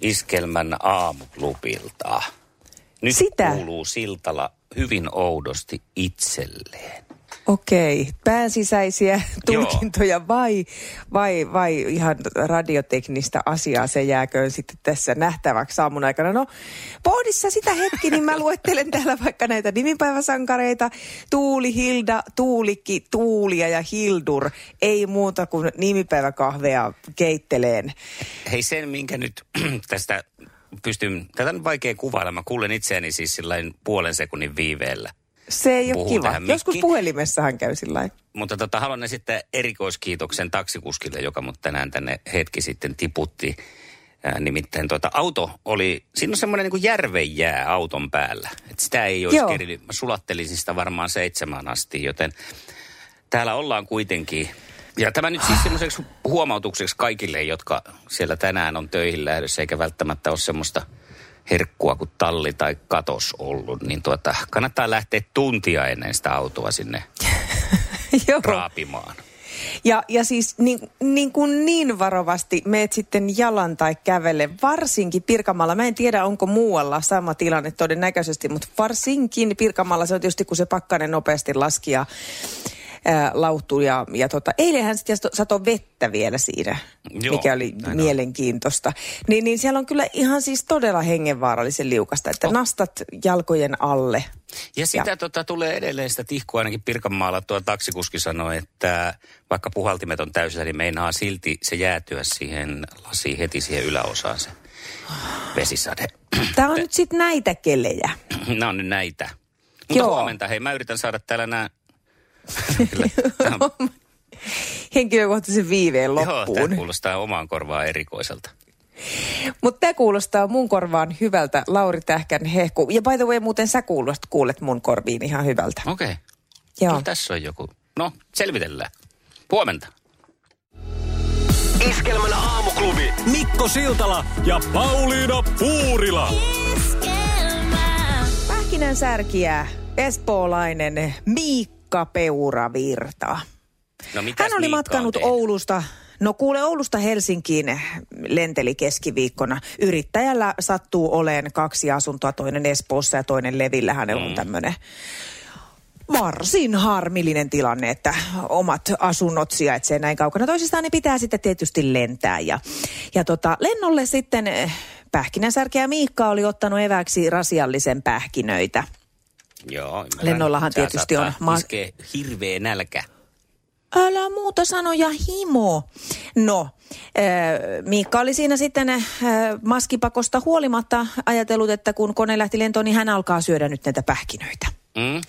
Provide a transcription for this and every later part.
Iskelmän aamuklubilta. Nyt Sitä? kuuluu Siltala hyvin oudosti itselleen. Okei, pääsisäisiä Joo. tulkintoja vai, vai, vai ihan radioteknistä asiaa, se jääköön sitten tässä nähtäväksi aamun aikana. No, pohdissa sitä hetki, niin mä luettelen täällä vaikka näitä nimipäiväsankareita. Tuuli, Hilda, Tuulikki, Tuulia ja Hildur. Ei muuta kuin nimipäiväkahvea keitteleen. Hei sen, minkä nyt tästä pystyn, tätä on vaikea kuvailla. Mä kuulen itseäni siis sillain puolen sekunnin viiveellä. Se ei ole kiva. Joskus puhelimessahan käy sillä. Mutta tota, haluan esittää erikoiskiitoksen taksikuskille, joka mut tänään tänne hetki sitten tiputti. Ää, nimittäin tuota, auto oli, siinä on semmoinen niin kuin järvenjää auton päällä. Et sitä ei olisi kerinyt, mä sulattelisin sitä varmaan seitsemään asti, joten täällä ollaan kuitenkin. Ja tämä nyt siis semmoiseksi huomautukseksi kaikille, jotka siellä tänään on töihin lähdössä, eikä välttämättä ole semmoista herkkua kuin talli tai katos ollut, niin tuota, kannattaa lähteä tuntia ennen sitä autoa sinne raapimaan. Ja, ja siis niin, niin, kuin niin varovasti meet sitten jalan tai kävele, varsinkin Pirkanmaalla. Mä en tiedä, onko muualla sama tilanne todennäköisesti, mutta varsinkin Pirkanmaalla se on tietysti, kun se pakkanen nopeasti laski ja ää, lauhtui. Ja, ja tota, eilenhän sitten sato vettä vielä siinä, Joo, mikä oli näin on. mielenkiintoista. Niin, niin siellä on kyllä ihan siis todella hengenvaarallisen liukasta, että nastat jalkojen alle. Ja sitä tota, tulee edelleen sitä tihkua ainakin Pirkanmaalla. Tuo taksikuski sanoi, että vaikka puhaltimet on täysillä, niin meinaa silti se jäätyä siihen lasiin heti siihen yläosaan se vesisade. Tämä on nyt sitten näitä kelejä. Nämä on nyt näitä. Mutta Joo. huomenta, hei mä yritän saada täällä nämä... Henkilökohtaisen viiveen Joo, loppuun. tämä kuulostaa omaan korvaan erikoiselta. Mutta tämä kuulostaa mun korvaan hyvältä, Lauri Tähkän hehku. Ja by the way, muuten sä kuulet, kuulet mun korviin ihan hyvältä. Okei. Okay. Joo. No, tässä on joku. No, selvitellään. Huomenta. Iskelmän aamuklubi. Mikko Siltala ja Pauliina Puurila. Pähkinän särkiä, espoolainen Miikka Peuravirta. No, Hän oli Miikka matkanut? Oulusta, no kuule Oulusta Helsinkiin lenteli keskiviikkona. Yrittäjällä sattuu oleen kaksi asuntoa, toinen Espoossa ja toinen Levillä. Hänellä on tämmöinen varsin harmillinen tilanne, että omat asunnot sijaitsee näin kaukana toisistaan, niin pitää sitten tietysti lentää. Ja, ja tota, lennolle sitten eh, pähkinänsärkeä Miikka oli ottanut eväksi rasiallisen pähkinöitä. Joo, Tää tietysti on ma- iskee hirveä nälkä. Älä muuta sanoja himo. No, Miikka oli siinä sitten maskipakosta huolimatta ajatellut, että kun kone lähti lentoon, niin hän alkaa syödä nyt näitä pähkinöitä. Mm?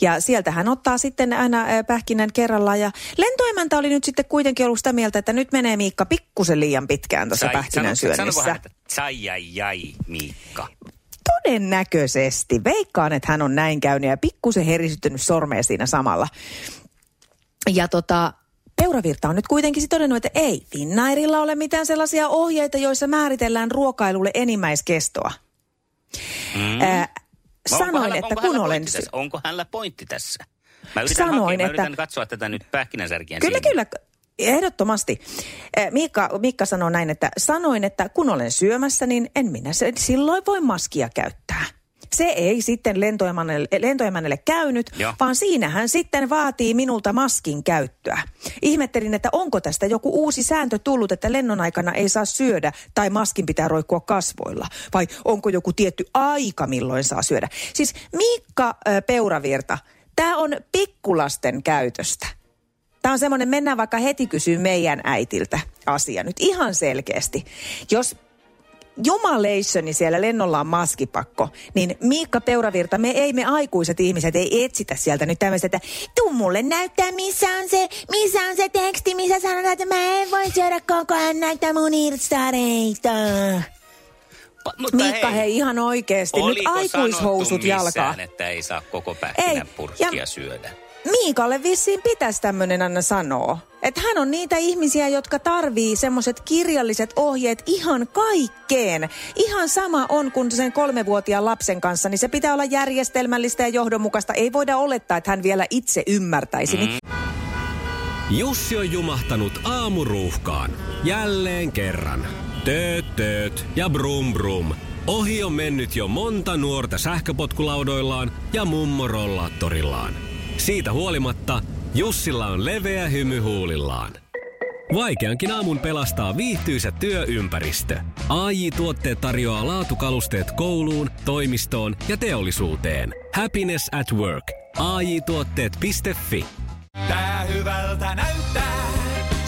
Ja sieltä hän ottaa sitten aina äh, pähkinän kerrallaan. Ja lentoemäntä oli nyt sitten kuitenkin ollut sitä mieltä, että nyt menee Miikka pikkusen liian pitkään tuossa pähkinän sano- Sanokohan, syönnissä. että sai jai jai, Miikka. Todennäköisesti. Veikkaan, että hän on näin käynyt ja pikkusen herisyttynyt sormea siinä samalla. Ja tota, Peuravirta on nyt kuitenkin todennut, että ei Finnairilla ole mitään sellaisia ohjeita, joissa määritellään ruokailulle enimmäiskestoa. Mm. Ää, No onko sanoin, hänellä- että onko kun hänellä olen... tässä? Onko hänellä pointti tässä? Mä yritän, Sanoin, hakea, mä että- yritän katsoa tätä nyt pähkinänsärkien Kyllä, silmin. kyllä. Ehdottomasti. Eh, Miikka, Miikka sanoi näin, että sanoin, että kun olen syömässä, niin en minä se, silloin voi maskia käyttää. Se ei sitten lentoemännelle, lentoemännelle käynyt, Joo. vaan siinä hän sitten vaatii minulta maskin käyttöä. Ihmettelin, että onko tästä joku uusi sääntö tullut, että lennon aikana ei saa syödä tai maskin pitää roikkua kasvoilla. Vai onko joku tietty aika, milloin saa syödä. Siis Miikka äh, Peuravirta, tämä on pikkulasten käytöstä. Tämä on semmoinen, mennään vaikka heti kysyä meidän äitiltä asia nyt ihan selkeästi. Jos jumaleissoni siellä lennolla on maskipakko, niin Miikka Peuravirta, me ei me aikuiset ihmiset ei etsitä sieltä nyt tämmöistä, että tuu mulle näyttää, missä on se, missä on se teksti, missä sanotaan, että mä en voi syödä koko ajan näitä mun irstareita. Mutta Miikka, hei, ihan oikeesti. Nyt aikuishousut jalkaan. missään, että ei saa koko pähkinänpurkkia ja- syödä? Miikalle vissiin pitäisi tämmöinen aina sanoa. Että hän on niitä ihmisiä, jotka tarvii semmoiset kirjalliset ohjeet ihan kaikkeen. Ihan sama on kuin sen kolmevuotiaan lapsen kanssa, niin se pitää olla järjestelmällistä ja johdonmukaista. Ei voida olettaa, että hän vielä itse ymmärtäisi. Mm. Jussi on jumahtanut aamuruuhkaan. Jälleen kerran. Tööt, tööt ja brum brum. Ohi on mennyt jo monta nuorta sähköpotkulaudoillaan ja mummorollaattorillaan. Siitä huolimatta Jussilla on leveä hymy huulillaan. Vaikeankin aamun pelastaa viihtyisä työympäristö. AI Tuotteet tarjoaa laatukalusteet kouluun, toimistoon ja teollisuuteen. Happiness at work. AI Tuotteet.fi Tää hyvältä näyttää,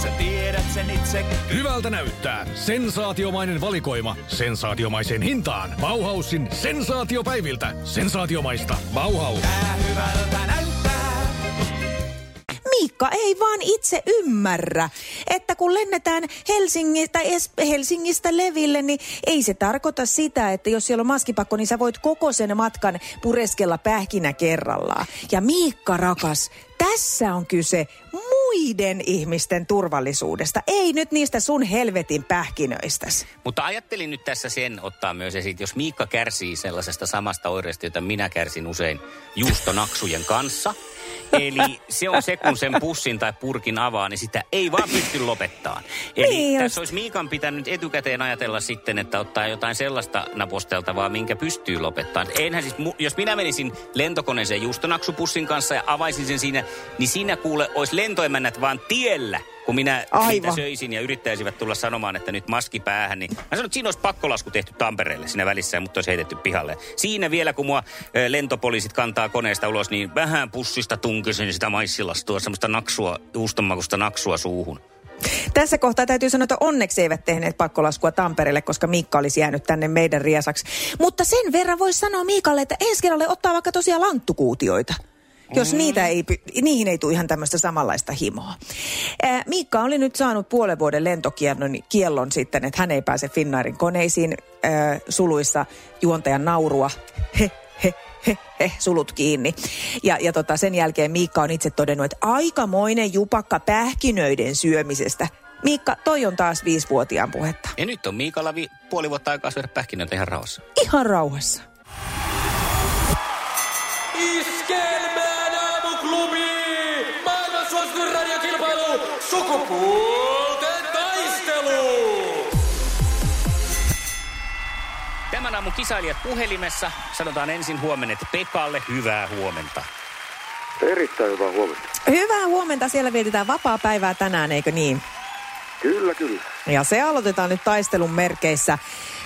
sä tiedät sen itse. Hyvältä näyttää. Sensaatiomainen valikoima. Sensaatiomaiseen hintaan. Bauhausin sensaatiopäiviltä. Sensaatiomaista. Bauhaus. Tää hyvältä näyttää. Miikka ei vaan itse ymmärrä, että kun lennetään Helsingistä, Es- Helsingistä Leville, niin ei se tarkoita sitä, että jos siellä on maskipakko, niin sä voit koko sen matkan pureskella pähkinä kerrallaan. Ja Miikka rakas, tässä on kyse muiden ihmisten turvallisuudesta, ei nyt niistä sun helvetin pähkinöistäs. Mutta ajattelin nyt tässä sen ottaa myös esiin, jos Miikka kärsii sellaisesta samasta oireesta, jota minä kärsin usein juustonaksujen kanssa, Eli se on se, kun sen pussin tai purkin avaa, niin sitä ei vaan pysty lopettaa. Eli Niin just. tässä olisi Miikan pitänyt etukäteen ajatella sitten, että ottaa jotain sellaista naposteltavaa, minkä pystyy lopettamaan. Enhän siis, jos minä menisin lentokoneeseen juustonaksupussin kanssa ja avaisin sen siinä, niin siinä kuule olisi lentoemännät vaan tiellä, kun minä Aivan. niitä söisin ja yrittäisivät tulla sanomaan, että nyt maski päähän, niin mä sanon, että siinä olisi pakkolasku tehty Tampereelle siinä välissä ja mut olisi heitetty pihalle. Siinä vielä, kun mua lentopoliisit kantaa koneesta ulos, niin vähän pussista tunkisin sitä maissilastua, semmoista naksua, juustonmakusta naksua suuhun. Tässä kohtaa täytyy sanoa, että onneksi eivät tehneet pakkolaskua Tampereelle, koska Miikka olisi jäänyt tänne meidän riesaksi. Mutta sen verran voisi sanoa Miikalle, että ensi kerralle ottaa vaikka tosiaan lanttukuutioita. Jos niitä ei, niihin ei tule ihan tämmöistä samanlaista himoa. Ää, Miikka oli nyt saanut puolen vuoden lentokiellon kiellon sitten, että hän ei pääse Finnairin koneisiin ää, suluissa juontajan naurua. He, he, he, he, sulut kiinni. Ja, ja tota, sen jälkeen Miikka on itse todennut, että aikamoinen jupakka pähkinöiden syömisestä. Miikka, toi on taas viisivuotiaan puhetta. Ja nyt on Miikalla vi- puoli vuotta aikaa syödä pähkinöitä ihan rauhassa. Ihan rauhassa. Iskelmään Sukupuolten taistelu! Tämän aamun kisailijat puhelimessa. Sanotaan ensin huomennet Pekalle hyvää huomenta. Erittäin hyvää huomenta. Hyvää huomenta. Siellä vietetään vapaa päivää tänään, eikö niin? Kyllä, kyllä. Ja se aloitetaan nyt taistelun merkeissä.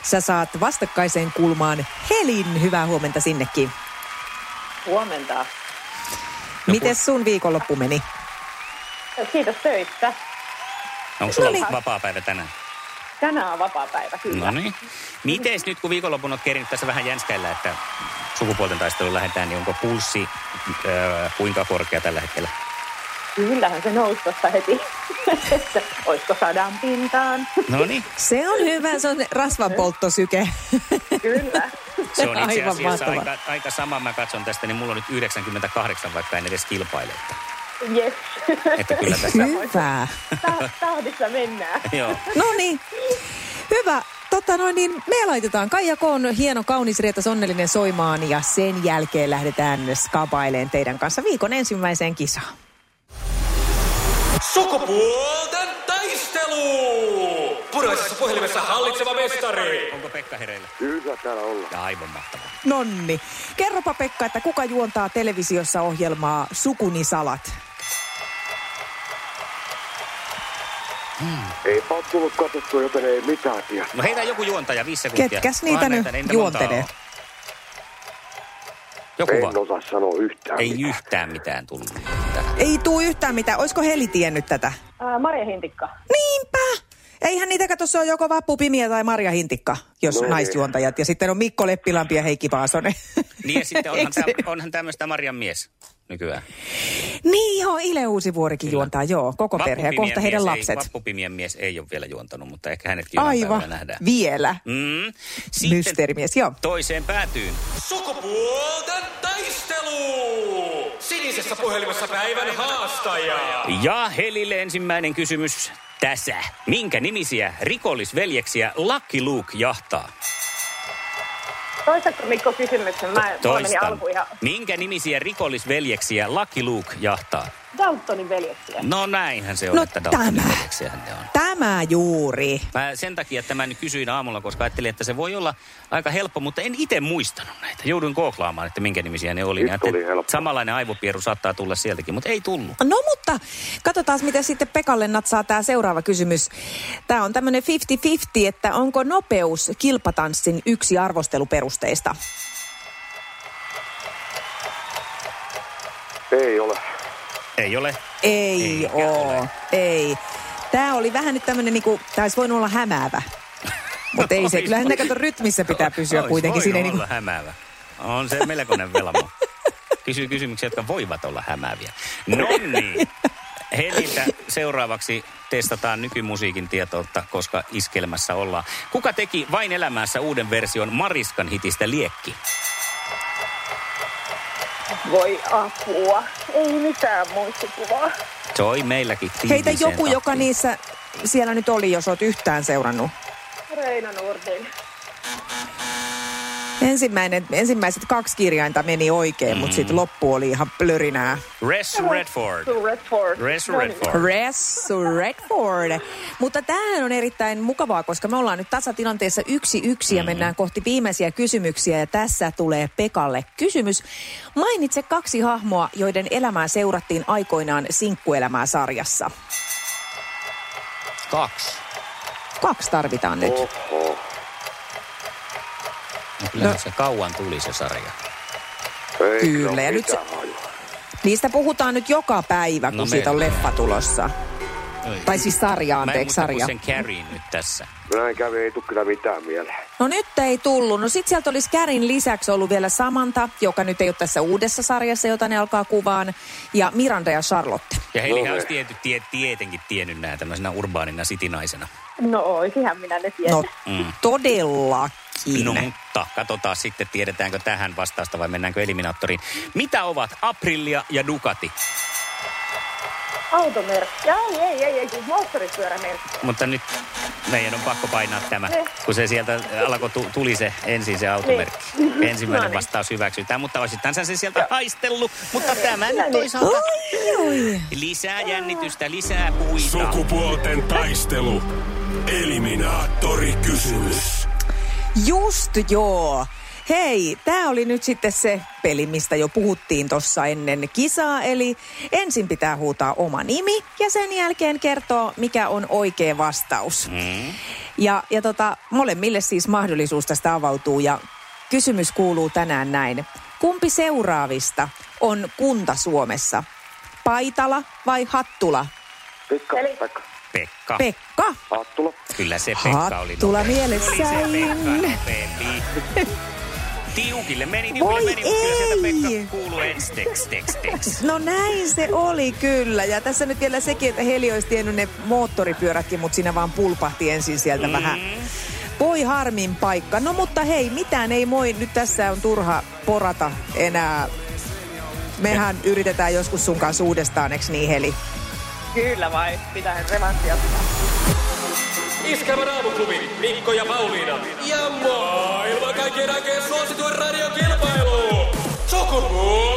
Sä saat vastakkaiseen kulmaan Helin. Hyvää huomenta sinnekin. Huomenta. No, Miten sun viikonloppu meni? Kiitos töistä. Onko sulla No niin. vapaa päivä tänään? Tänään on vapaa päivä, kyllä. No niin. Miten nyt kun viikonlopun olet kerinyt tässä vähän jänskäillä, että sukupuolten taisteluun lähdetään, niin onko pulssi öö, kuinka korkea tällä hetkellä? Kyllähän se nousi tuossa heti. Että Olisiko sadan pintaan? No niin. Se on hyvä, se on rasvanpolttosyke. Kyllä. Se on itse asiassa aika, aika sama. Mä katson tästä, niin mulla on nyt 98, vaikka en edes kilpaile. Yes. että kyllä tässä... Hyvä. Ta- tahdissa mennään. Joo. No niin, hyvä. Tota noin, niin me laitetaan Kaija Koon hieno, kaunis, rietas, onnellinen soimaan ja sen jälkeen lähdetään skabaileen teidän kanssa viikon ensimmäiseen kisaan. Sukupuolten taistelu! Puraisessa puhelimessa hallitseva mestari. Onko Pekka hereillä? Kyllä täällä ollaan. Ja aivan mahtavaa. Nonni. Kerropa Pekka, että kuka juontaa televisiossa ohjelmaa Sukunisalat? Ei ole tullut katsottua, joten ei mitään tiedä. No heitä joku juontaja, viisi sekuntia. Ketkäs niitä nyt juontelee? Joku En vaan. osaa sanoa yhtään Ei mitään. yhtään mitään tullut tähän. Ei tuu yhtään mitään. Olisiko Heli tiennyt tätä? Ää, Marja Hintikka. Niinpä! Eihän niitä kato, se on joko Vappu Pimiä tai Marja Hintikka, jos No naisjuontajat. Ja sitten on Mikko Leppilampi ja Heikki Paasonen. Niin ja sitten onhan, Eikö se- täm, onhan tämmöistä Marjan mies nykyään. Niin joo, Ile Uusivuorikin juontaa, joo, koko perhe ja Vappupimien kohta heidän mies lapset. Ei, Vappupimien mies ei ole vielä juontanut, mutta ehkä hänetkin Aivan, nähdään. vielä. Mm. Sitten Mysteerimies, joo. toiseen päätyyn. Sukupuolten taistelu! Sinisessä puhelimessa päivän haastaja. Ja Helille ensimmäinen kysymys tässä. Minkä nimisiä rikollisveljeksiä Lucky Luke jahtaa? Toistatko Mikko kysymyksen? Mä, Toistan. alku ihan Minkä nimisiä rikollisveljeksiä Lucky Luke jahtaa? Daltonin veljeksiä. No näinhän se on, No että tämä. Daltonin veljeksiähän ne on. Tämä juuri. Mä sen takia tämän kysyin aamulla, koska ajattelin, että se voi olla aika helppo, mutta en itse muistanut näitä. Jouduin googlaamaan, että minkä nimisiä ne oli. Nyt helppo. Samanlainen aivopieru saattaa tulla sieltäkin, mutta ei tullut. No mutta katsotaan, miten sitten Pekalle natsaa tämä seuraava kysymys. Tämä on tämmöinen 50-50, että onko nopeus kilpatanssin yksi arvosteluperusteista? Ei ole. Ei ole. Ei Eikä oo, ole. ei. Tämä oli vähän nyt tämmöinen, niinku, tämä olisi voinut olla hämäävä. Mutta ei se, kyllähän ne kato rytmissä pitää pysyä Ois kuitenkin. Siinä voinut ei olla niinku, hämäävä. On se melkoinen velmo. Kysyy kysymyksiä, jotka voivat olla hämääviä. No niin. Heliltä seuraavaksi testataan nykymusiikin tietoutta, koska iskelmässä ollaan. Kuka teki vain elämässä uuden version Mariskan hitistä Liekki? Voi apua. Ei mitään muistikuvaa. Soi meilläkin heitä joku, joka tahtiin. niissä siellä nyt oli, jos oot yhtään seurannut. Reino Nurdin. Ensimmäinen, ensimmäiset kaksi kirjainta meni oikein, mm. mutta sitten loppu oli ihan plörinää. Res Redford. Redford. Res. Redford. Ressu Redford. Mutta tämähän on erittäin mukavaa, koska me ollaan nyt tasatilanteessa yksi yksi ja mennään kohti viimeisiä kysymyksiä. Ja tässä tulee Pekalle kysymys. Mainitse kaksi hahmoa, joiden elämää seurattiin aikoinaan Sinkkuelämää sarjassa. Kaksi. Kaksi tarvitaan nyt. Oho. No, kyllähän se kauan tuli se sarja. Ei Kyllä, ja nyt se-. Niistä puhutaan nyt joka päivä, kun No siitä on leffa tulossa. Tai siis sarja, Mä en anteeksi, muista sarja. sen nyt tässä. Näin kävi, ei tule kyllä mitään mieleen. No nyt ei tullut. No sit sieltä olisi Kärin lisäksi ollut vielä Samantha, joka nyt ei ole tässä uudessa sarjassa, jota ne alkaa kuvaan, ja Miranda ja Charlotte. Ja Helihän No olisi niin. tiety, tie, tietenkin tiennyt nämä tämmöisenä urbaanina sitinaisena. No oisihan minä ne tiedä. No Mm. todellakin. No mutta katsotaan sitten, tiedetäänkö tähän vastausta vai mennäänkö eliminaattoriin. Mitä ovat Aprilia ja Ducati? Automerkki. Ai, ei, ei, ei, siis moottoripyörämerkki. Mutta nyt meidän on pakko painaa tämä, Ne. kun se sieltä alkoi, tu- tuli se ensin se automerkki. Niin. Ensimmäinen No niin. vastaus hyväksytään, mutta sä sen sieltä haistellut. Mutta tämä nyt niin. toisaalta Oi, oi. lisää jännitystä, lisää puita. Sukupuolten taistelu. Eliminaattori kysymys. Just joo. Hei, tämä oli nyt sitten se peli, mistä jo puhuttiin tuossa ennen kisaa. Eli ensin pitää huutaa oma nimi ja sen jälkeen kertoa, mikä on oikea vastaus. Mm. Ja, ja tota, molemmille siis mahdollisuus tästä avautuu ja kysymys kuuluu tänään näin. Kumpi seuraavista on kunta Suomessa? Paitala vai Hattula? Pekka, Eli- Pekka. Pekka. Hattula. Kyllä se Pekka oli Hattula. Oli Pekka nopeampi. Tiukille meni, tiukille Voi meni, mutta kyllä sieltä ei. Pekka kuuluu ensi tekst, tekst, tekst. No näin se oli kyllä. Ja tässä nyt vielä sekin, että Heli olisi tiennyt ne moottoripyörätkin, mutta siinä vaan pulpahti ensin sieltä mm. vähän. Voi harmin paikka. No mutta hei, mitään ei moi. Nyt tässä on turha porata enää. Mehän yritetään joskus sun kanssa uudestaan, eks niin Heli? Kyllä vai, pitää revanssia. Iskävä raamuklubi, Mikko ja Pauliina. Ja maailman kaikkien aikeen suosituen radiokilpailu. Sukupuolten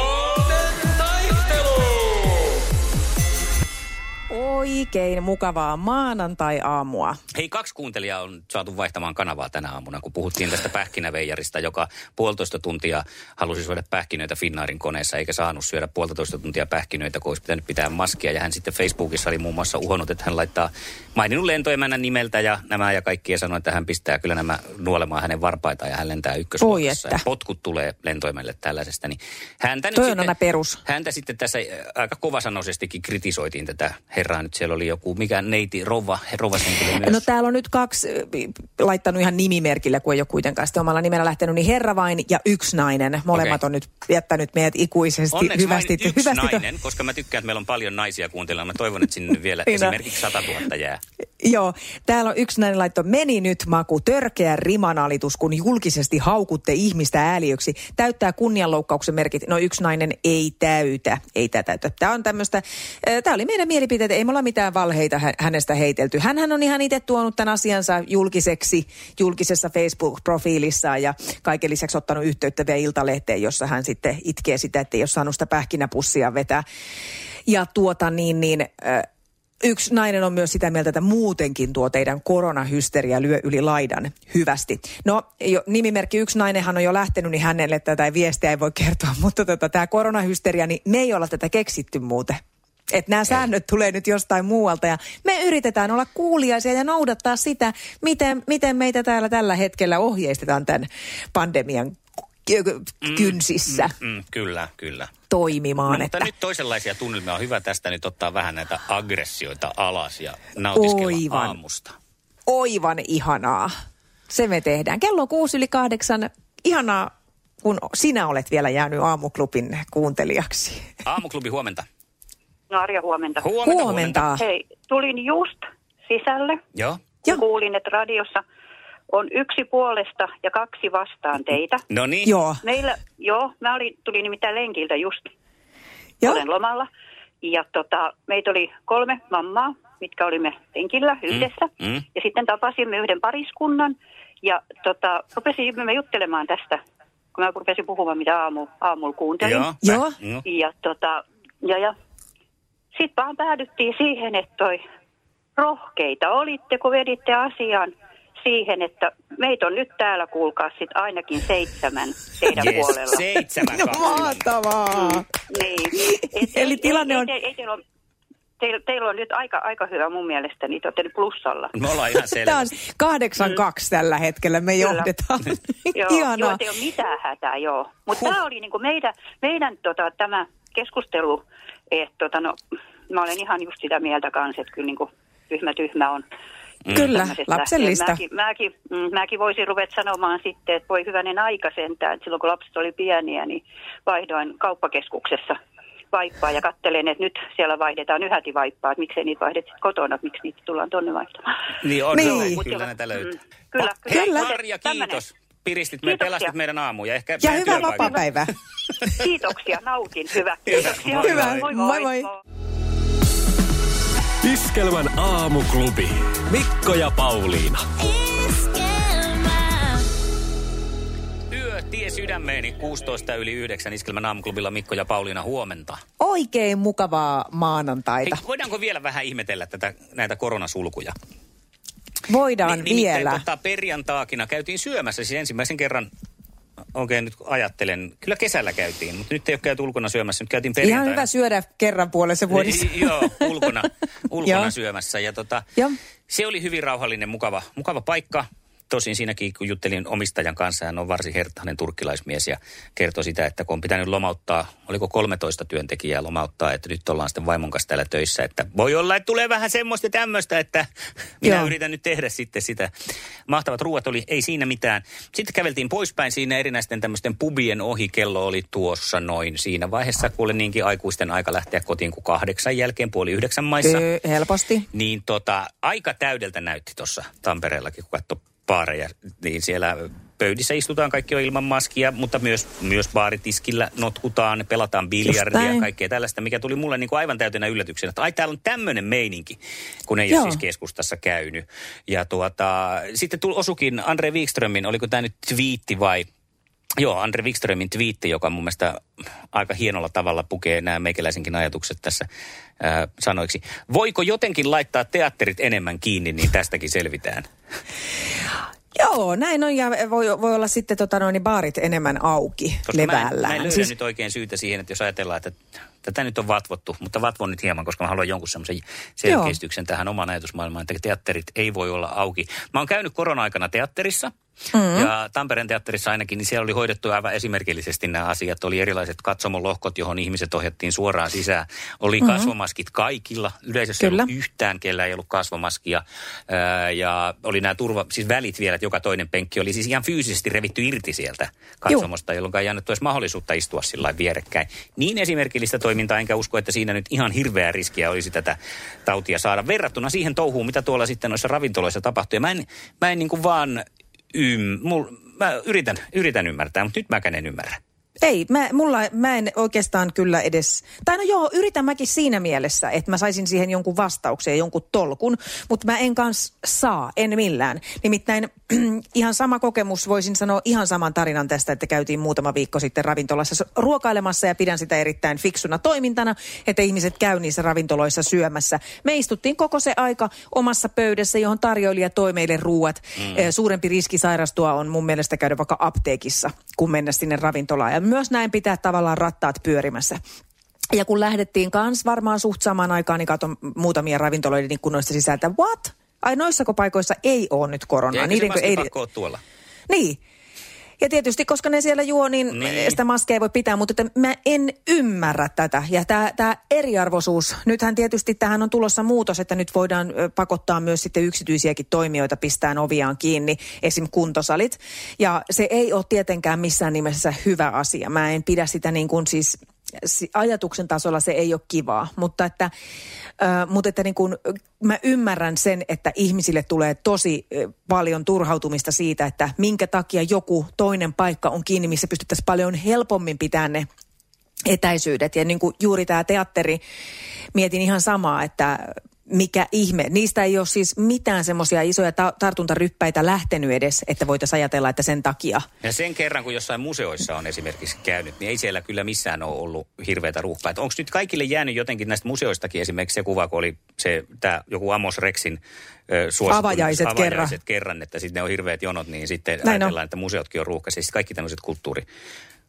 Oikein mukavaa maanantai-aamua. Hei, kaksi kuuntelijaa on saatu vaihtamaan kanavaa tänä aamuna, kun puhuttiin tästä pähkinäveijarista, joka puolitoista tuntia halusi syödä pähkinöitä Finnaarin koneessa, eikä saanut syödä puolitoista tuntia pähkinöitä, kun olisi pitänyt pitää maskia. Ja hän sitten Facebookissa oli muun muassa uhonnut, että hän laittaa maininnut lentoemännän nimeltä ja nämä ja kaikki ja sanoi, että hän pistää kyllä nämä nuolemaan hänen varpaitaan ja hän lentää ykkösluokassa. Ja potkut tulee lentoimelle tällaisesta. Niin häntä nyt Toi sitten, perus. Häntä sitten tässä aika kovasanoisestikin kritisoitiin tätä herraa nyt siellä oli joku, mikä neiti, rouva, rouvashenkilö myös. No täällä on nyt kaksi äh, laittanut ihan nimimerkillä, kun ei ole kuitenkaan sitten omalla nimellä lähtenyt, niin herra vain ja yksi nainen. Molemmat Okei. on nyt jättänyt meidät ikuisesti Onneksi hyvästi. vain yksi hyvästi nainen, koska mä tykkään, että meillä on paljon naisia kuuntelemaan. Mä toivon, että sinne vielä on. esimerkiksi 100 000 jää. Joo, täällä on yksi näin laitto, meni nyt maku, törkeä rimanalitus, kun julkisesti haukutte ihmistä ääliöksi. Täyttää kunnianloukkauksen merkit. No yksi nainen ei täytä, ei tätä täytä. Tämä on tämmöistä, tämä oli meidän mielipiteet, ei me olla mitään valheita hä- hänestä heitelty. Hänhän on ihan itse tuonut tämän asiansa julkiseksi, julkisessa Facebook-profiilissaan ja kaiken lisäksi ottanut yhteyttä vielä Iltalehteen, jossa hän sitten itkee sitä, että ei ole saanut sitä pähkinäpussia vetää. Ja tuota niin, niin... Yksi nainen on myös sitä mieltä, että muutenkin tuo teidän koronahysteria lyö yli laidan hyvästi. No, jo, nimimerkki yksi nainenhan on jo lähtenyt, niin hänelle tätä viestiä ei voi kertoa, mutta tota, tämä koronahysteria, niin me ei olla tätä keksitty muuten. Että nämä säännöt tulee nyt jostain muualta ja me yritetään olla kuuliaisia ja noudattaa sitä, miten, miten meitä täällä tällä hetkellä ohjeistetaan tämän pandemian ky- kynsissä Mm, mm, kyllä, kyllä. toimimaan. No, mutta että nyt toisenlaisia tunnelmia on hyvä tästä nyt ottaa vähän näitä aggressioita alas ja nautiskella Oivan. aamusta. Oivan ihanaa. Se me tehdään. Kello on kuusi yli kahdeksan. Ihanaa, kun sinä olet vielä jäänyt aamuklubin kuuntelijaksi. Aamuklubi huomenta. No Arja, huomenta. Huomenta, Huomenta. Hei, tulin just sisälle. Joo. Joo. Kuulin, että radiossa on yksi puolesta ja kaksi vastaan teitä. No niin. Joo. Meillä, joo, mä olin, tulin nimittäin lenkiltä just, Joo. olen lomalla. Ja tota, meitä oli kolme mammaa, mitkä olimme lenkillä yhdessä. mm. Ja sitten tapasimme yhden pariskunnan ja tota, rupesimme juttelemaan tästä, kun mä rupesin puhumaan, mitä aamu, aamulla kuuntelin. Joo. Joo. Ja, tota, ja, ja sitten vaan päädyttiin siihen, että toi rohkeita olitte, kun veditte asian siihen, että meitä on nyt täällä, kuulkaa sit ainakin seitsemän teidän Yes, puolella. seitsemän No mahtavaa. Niin. Et Eli ei- tilanne ei, on- Ei, ei, ei teillä on, teillä, teillä on nyt aika, aika hyvä mun mielestä, niin te olette nyt plussalla. Me ollaan ihan selvä. Tämä on kahdeksan kaksi tällä hetkellä. Me Kyllä. johdetaan. Joo, joo, ei ole mitään hätää, joo. Mutta tämä oli niinku meidän, meidän tota, tämä keskustelu, että tota, no, mä olen ihan just sitä mieltä kanssa, että kyllä niinku tyhmä tyhmä on. Kyllä, tämmöisestä. lapsellista. Mäkin, mäkin, mm, mäkin voisin ruveta sanomaan sitten, että voi hyvänen aika sentään, että silloin kun lapset oli pieniä, niin vaihdoin kauppakeskuksessa vaippaa ja kattelen, että nyt siellä vaihdetaan yhäti vaippaa, että miksei niitä vaihdet sit kotona, että miksi niitä tullaan tonne vaihtamaan. Niin on, Niin. niin. Mut kyllä näitä löytyy. mm, kyllä, Hei, kyllä. Marja, Tämmönen. kiitos. Piristit, me pelastit meidän aamuja. Ehkä Ja hyvää vapaa-päivää. Kiitoksia, nautin. Hyvä. Kiitoksia. Moi, Hyvä. moi. Moi, moi. Iskelmän aamuklubi. Mikko ja Pauliina. Yö tie sydämeeni 16 yli 9 Iskelmän aamuklubilla Mikko ja Pauliina huomenta. Oikein mukavaa maanantaita. Hei, voidaanko vielä vähän ihmetellä tätä, näitä koronasulkuja? Voidaan Ni- vielä. Tota, perjantaakina käytiin syömässä, siis ensimmäisen kerran, oikein nyt ajattelen, kyllä kesällä käytiin, mutta nyt ei ole käyty ulkona syömässä, nyt käytiin Ihan perjantaina. hyvä syödä kerran puolessa vuodessa. I- Joo, ulkona, ulkona syömässä. Ja tota, Joo. se oli hyvin rauhallinen, mukava, mukava paikka. Tosin siinäkin, kun juttelin omistajan kanssa, hän on varsin herttainen turkkilaismies ja kertoi sitä, että kun on pitänyt lomauttaa, oliko 13 työntekijää lomauttaa, että nyt ollaan sitten vaimon kanssa täällä töissä, että voi olla, että tulee vähän semmoista tämmöistä, että minä Joo. yritän nyt tehdä sitten sitä. Mahtavat ruuat oli, ei siinä mitään. Sitten käveltiin poispäin siinä erinäisten tämmöisten pubien ohi, kello oli tuossa noin siinä vaiheessa, kuule niinkin aikuisten aika lähteä kotiin kuin kahdeksan jälkeen, puoli yhdeksän maissa. Öö, helposti. Niin tota, aika täydeltä näytti tuossa Tampereellakin, kun katsoi baareja. Niin siellä pöydissä istutaan kaikki on ilman maskia, mutta myös, myös baaritiskillä notkutaan, pelataan biljardia ja kaikkea tällaista, mikä tuli mulle niin kuin aivan täytenä yllätyksenä, että ai täällä on tämmöinen meininki, kun ei Joo. ole siis keskustassa käynyt. Ja tuota, sitten tuli osukin Andre Wikströmin, oliko tämä nyt twiitti vai Joo, Andre Wikströmin twiitti, joka mun mielestä aika hienolla tavalla pukee nämä meikäläisenkin ajatukset tässä ää, sanoiksi. Voiko jotenkin laittaa teatterit enemmän kiinni, niin tästäkin selvitään? Joo, näin on ja voi, voi olla sitten tota noin, niin baarit enemmän auki Koska mä en, levällään. mä en löydä Siis- nyt oikein syytä siihen, että jos ajatellaan, että Tätä nyt on vatvottu, mutta vatvon nyt hieman, koska mä haluan jonkun semmoisen selkeistyksen tähän omaan ajatusmaailmaan, että teatterit ei voi olla auki. Mä oon käynyt korona-aikana teatterissa, Mm-hmm. Ja Tampereen teatterissa ainakin, niin siellä oli hoidettu aivan esimerkillisesti nämä asiat. Oli erilaiset katsomolohkot, johon ihmiset ohjattiin suoraan sisään. Oli mm-hmm. kasvomaskit kaikilla. Yleisössä Kyllä. ei ollut yhtään, kellä ei ollut kasvomaskia. Ää, ja oli nämä turva, siis välit vielä, että joka toinen penkki oli siis ihan fyysisesti revitty irti sieltä katsomosta, jolloin ei annettu edes mahdollisuutta istua sillä vierekkäin. Niin esimerkillistä toimintaa, enkä usko, että siinä nyt ihan hirveää riskiä olisi tätä tautia saada verrattuna siihen touhuun, mitä tuolla sitten noissa ravintoloissa tapahtuu. Ja mä en, mä en niin kuin vaan ym, mul, mä yritän, yritän ymmärtää, mutta nyt mäkään en ymmärrä. Ei, mä, mulla, mä en oikeastaan kyllä edes, tai no joo, yritän mäkin siinä mielessä, että mä saisin siihen jonkun vastauksen ja jonkun tolkun, mutta mä en kans saa, en millään. Nimittäin ihan sama kokemus, voisin sanoa ihan saman tarinan tästä, että käytiin muutama viikko sitten ravintolassa ruokailemassa ja pidän sitä erittäin fiksuna toimintana, että ihmiset käy niissä ravintoloissa syömässä. Me istuttiin koko se aika omassa pöydässä, johon tarjoilija toi meille ruuat. Mm. Suurempi riski sairastua on mun mielestä käydä vaikka apteekissa, kun mennä sinne ravintolaan. Ja myös näin pitää tavallaan rattaat pyörimässä. Ja kun lähdettiin kans varmaan suht samaan aikaan, niin katson muutamia ravintoloiden ikkunoista sisältä, what? Ai noissako paikoissa ei ole nyt koronaa? Ja Niidenkö ei... tuolla? Niin. Ja tietysti, koska ne siellä juo, niin, Niin. sitä maskeja ei voi pitää, mutta että mä en ymmärrä tätä. Ja tämä eriarvoisuus, nythän tietysti tähän on tulossa muutos, että nyt voidaan pakottaa myös sitten yksityisiäkin toimijoita pistään oviaan kiinni, esim. kuntosalit. Ja se ei ole tietenkään missään nimessä hyvä asia. Mä en pidä sitä niin kuin siis si- ajatuksen tasolla se ei ole kivaa, mutta että, ö, mutta että niin kuin, ö, mä ymmärrän sen, että ihmisille tulee tosi paljon turhautumista siitä, että minkä takia joku toinen paikka on kiinni, missä pystyttäisiin paljon helpommin pitämään ne etäisyydet. Ja niin kuin juuri tämä teatteri, mietin ihan samaa, että mikä ihme. Niistä ei ole siis mitään semmoisia isoja ta- tartuntaryppäitä lähtenyt edes, että voitaisiin ajatella, että sen takia. Ja sen kerran, kun jossain museoissa on esimerkiksi käynyt, niin ei siellä kyllä missään ole ollut hirveätä ruuhkaa. Onko nyt kaikille jäänyt jotenkin näistä museoistakin esimerkiksi se kuva, kun oli se, tää, joku Amos Rexin suosittu, Avajaiset avajaiset kerran, että sitten ne on hirveät jonot, niin sitten Näin on. ajatellaan, että museotkin on ruuhka. Siis kaikki tämmöiset kulttuuri,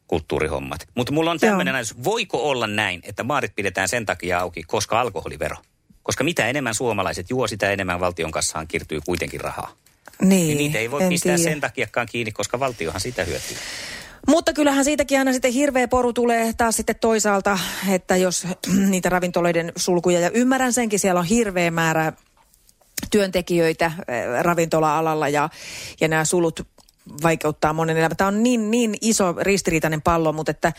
kulttuurihommat. Mutta mulla on tämmöinen ajatus, voiko olla näin, että baarit pidetään sen takia auki, koska alkoholivero? Koska mitä enemmän suomalaiset juo, sitä enemmän valtion kassaan kirtyy kuitenkin rahaa. Niin, Niin niitä ei voi pistää tiedä. sen takiakaan kiinni, koska valtiohan sitä hyötyy. Mutta kyllähän siitäkin aina sitten hirveä poru tulee taas sitten toisaalta, että jos niitä ravintoloiden sulkuja, ja ymmärrän senkin, siellä on hirveä määrä työntekijöitä eh, ravintola-alalla ja, ja nämä sulut vaikeuttaa monen elämä. Tämä on niin, niin iso ristiriitainen pallo, mutta että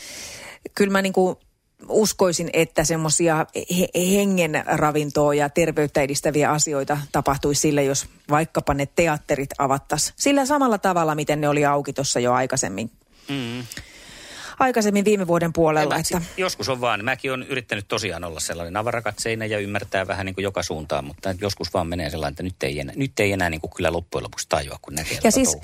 kyllä mä niin kuin uskoisin, että semmoisia hengen ravintoa ja terveyttä edistäviä asioita tapahtuisi sille, jos vaikkapa ne teatterit avattaisiin sillä samalla tavalla, miten ne oli auki tuossa jo aikaisemmin. Mm. Aikaisemmin viime vuoden puolella. Että, Joskus on vaan, mäkin olen yrittänyt tosiaan olla sellainen avarakatseinen ja ymmärtää vähän niin kuin joka suuntaan, mutta joskus vaan menee sellainen, että nyt ei enää, nyt ei enää niin kuin kyllä loppujen lopuksi tajua, kun näkee ja siis.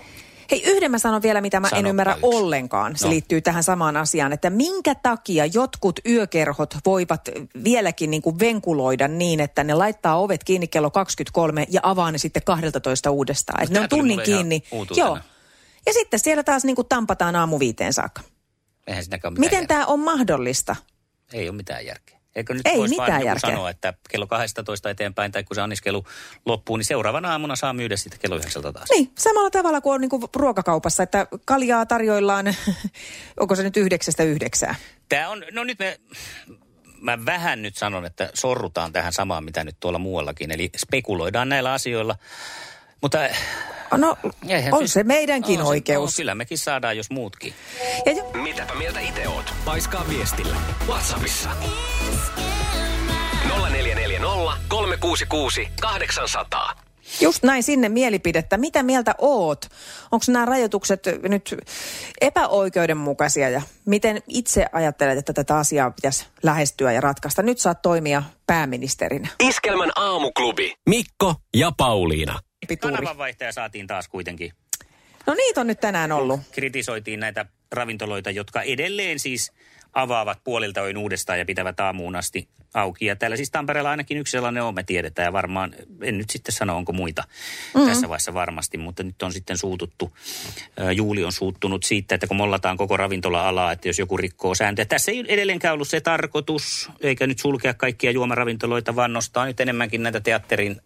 Hei yhden mä sanon vielä, mitä mä en Sanoppa ymmärrä yksi. ollenkaan. Se No. liittyy tähän samaan asiaan, että minkä takia jotkut yökerhot voivat vieläkin niin kuin venkuloida niin, että ne laittaa ovet kiinni kello 23 ja avaa ne sitten 12 uudestaan. Että ne on tunnin kiinni. Joo. Ja sitten siellä taas niin kuin tampataan aamu viiteen saakka. Eihän mitään Miten tämä on mahdollista? Ei ole mitään järkeä. Eikö nyt Ei voisi mitään vaan järkeä. sanoa, että kello 12 eteenpäin tai kun se anniskelu loppuu, niin seuraavana aamuna saa myydä sitten kello 9 taas. Niin, samalla tavalla kuin on niin kuin ruokakaupassa, että kaljaa tarjoillaan, onko se nyt yhdeksästä yhdeksää? Tämä on, no nyt me, mä vähän nyt sanon, että sorrutaan tähän samaan, mitä nyt tuolla muuallakin. Eli spekuloidaan näillä asioilla. Mutta No, eihän on siis- se meidänkin on se- oikeus. No, kyllä mekin saadaan, jos muutkin. Ja jo- Mitäpä mieltä itse oot? Paiskaa viestillä. Whatsappissa. 0440 366 800. Just näin sinne mielipidettä. Mitä mieltä oot? Onko nämä rajoitukset nyt epäoikeudenmukaisia ja miten itse ajattelet, että tätä asiaa pitäisi lähestyä ja ratkaista? Nyt saat toimia pääministerinä. Iskelmän aamuklubi. Mikko ja Pauliina. Pituri. Kanavanvaihtaja saatiin taas kuitenkin. No niitä on nyt tänään ollut. Kritisoitiin näitä ravintoloita, jotka edelleen siis avaavat puolilta öin uudestaan ja pitävät aamuun asti auki. Ja täällä siis Tampereella ainakin yksi sellainen on, me tiedetään. Ja varmaan, en nyt sitten sano, onko muita mm-hmm. tässä vaiheessa varmasti, mutta nyt on sitten suututtu. Juuli on suuttunut siitä, että kun mollataan koko ravintola-alaa, että jos joku rikkoo sääntöjä. Tässä ei edelleenkään ollut se tarkoitus, eikä nyt sulkea kaikkia juomaravintoloita, vaan nostaa nyt enemmänkin näitä teatterin,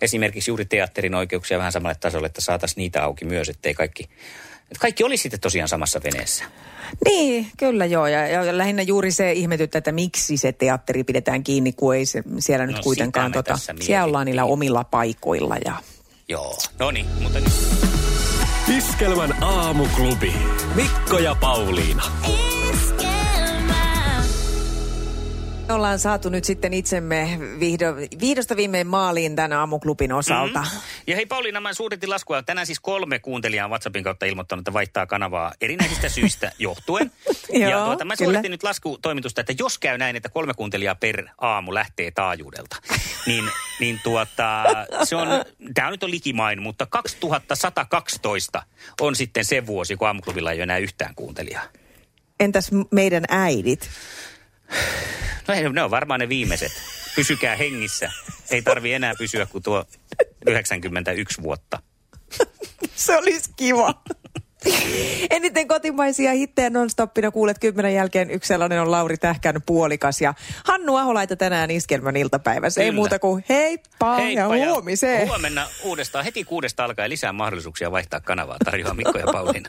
esimerkiksi juuri teatterin oikeuksia vähän samalle tasolle, että saataisiin niitä auki myös, ettei kaikki, että kaikki olisi sitten tosiaan samassa veneessä. Niin, kyllä joo. Ja, ja lähinnä juuri se ihmetyttä, että miksi se teatteri pidetään kiinni, kun ei se, siellä nyt No, kuitenkaan... Tota, siellä ollaan niillä omilla paikoilla ja... Joo, no niin, mutta nyt Iskelmän aamuklubi. Mikko ja Pauliina. Me ollaan saatu nyt sitten itsemme vihdo, vihdosta viimein maaliin tämän aamuklubin osalta. Mm. Ja hei Pauliina, mä suuritin laskua. Tänään siis kolme kuuntelijaa on WhatsAppin kautta ilmoittanut, että vaihtaa kanavaa erinäisistä syistä johtuen. ja Joo, tuota, mä kyllä. suoritin nyt laskutoimitusta, että jos käy näin, että kolme kuuntelijaa per aamu lähtee taajuudelta, niin, niin tuota, se on, tämä nyt on likimain, mutta 2112 on sitten se vuosi, kun aamuklubilla ei ole enää yhtään kuuntelijaa. Entäs meidän äidit? No ei, ne on varmaan ne viimeiset. Pysykää hengissä. Ei tarvi enää pysyä kuin tuo 91 vuotta. Se olisi kiva. Eniten kotimaisia hittejä nonstoppina kuulet kymmenen jälkeen. Yksi sellainen on Lauri Tähkän puolikas ja Hannu Aholaita tänään iskelmän iltapäivässä. Ei Kyllä. muuta kuin heippa, Heippa ja huomiseen. Huomenna uudestaan, heti kuudesta alkaen lisää mahdollisuuksia vaihtaa kanavaa. Tarjoaa Mikko ja Pauliina.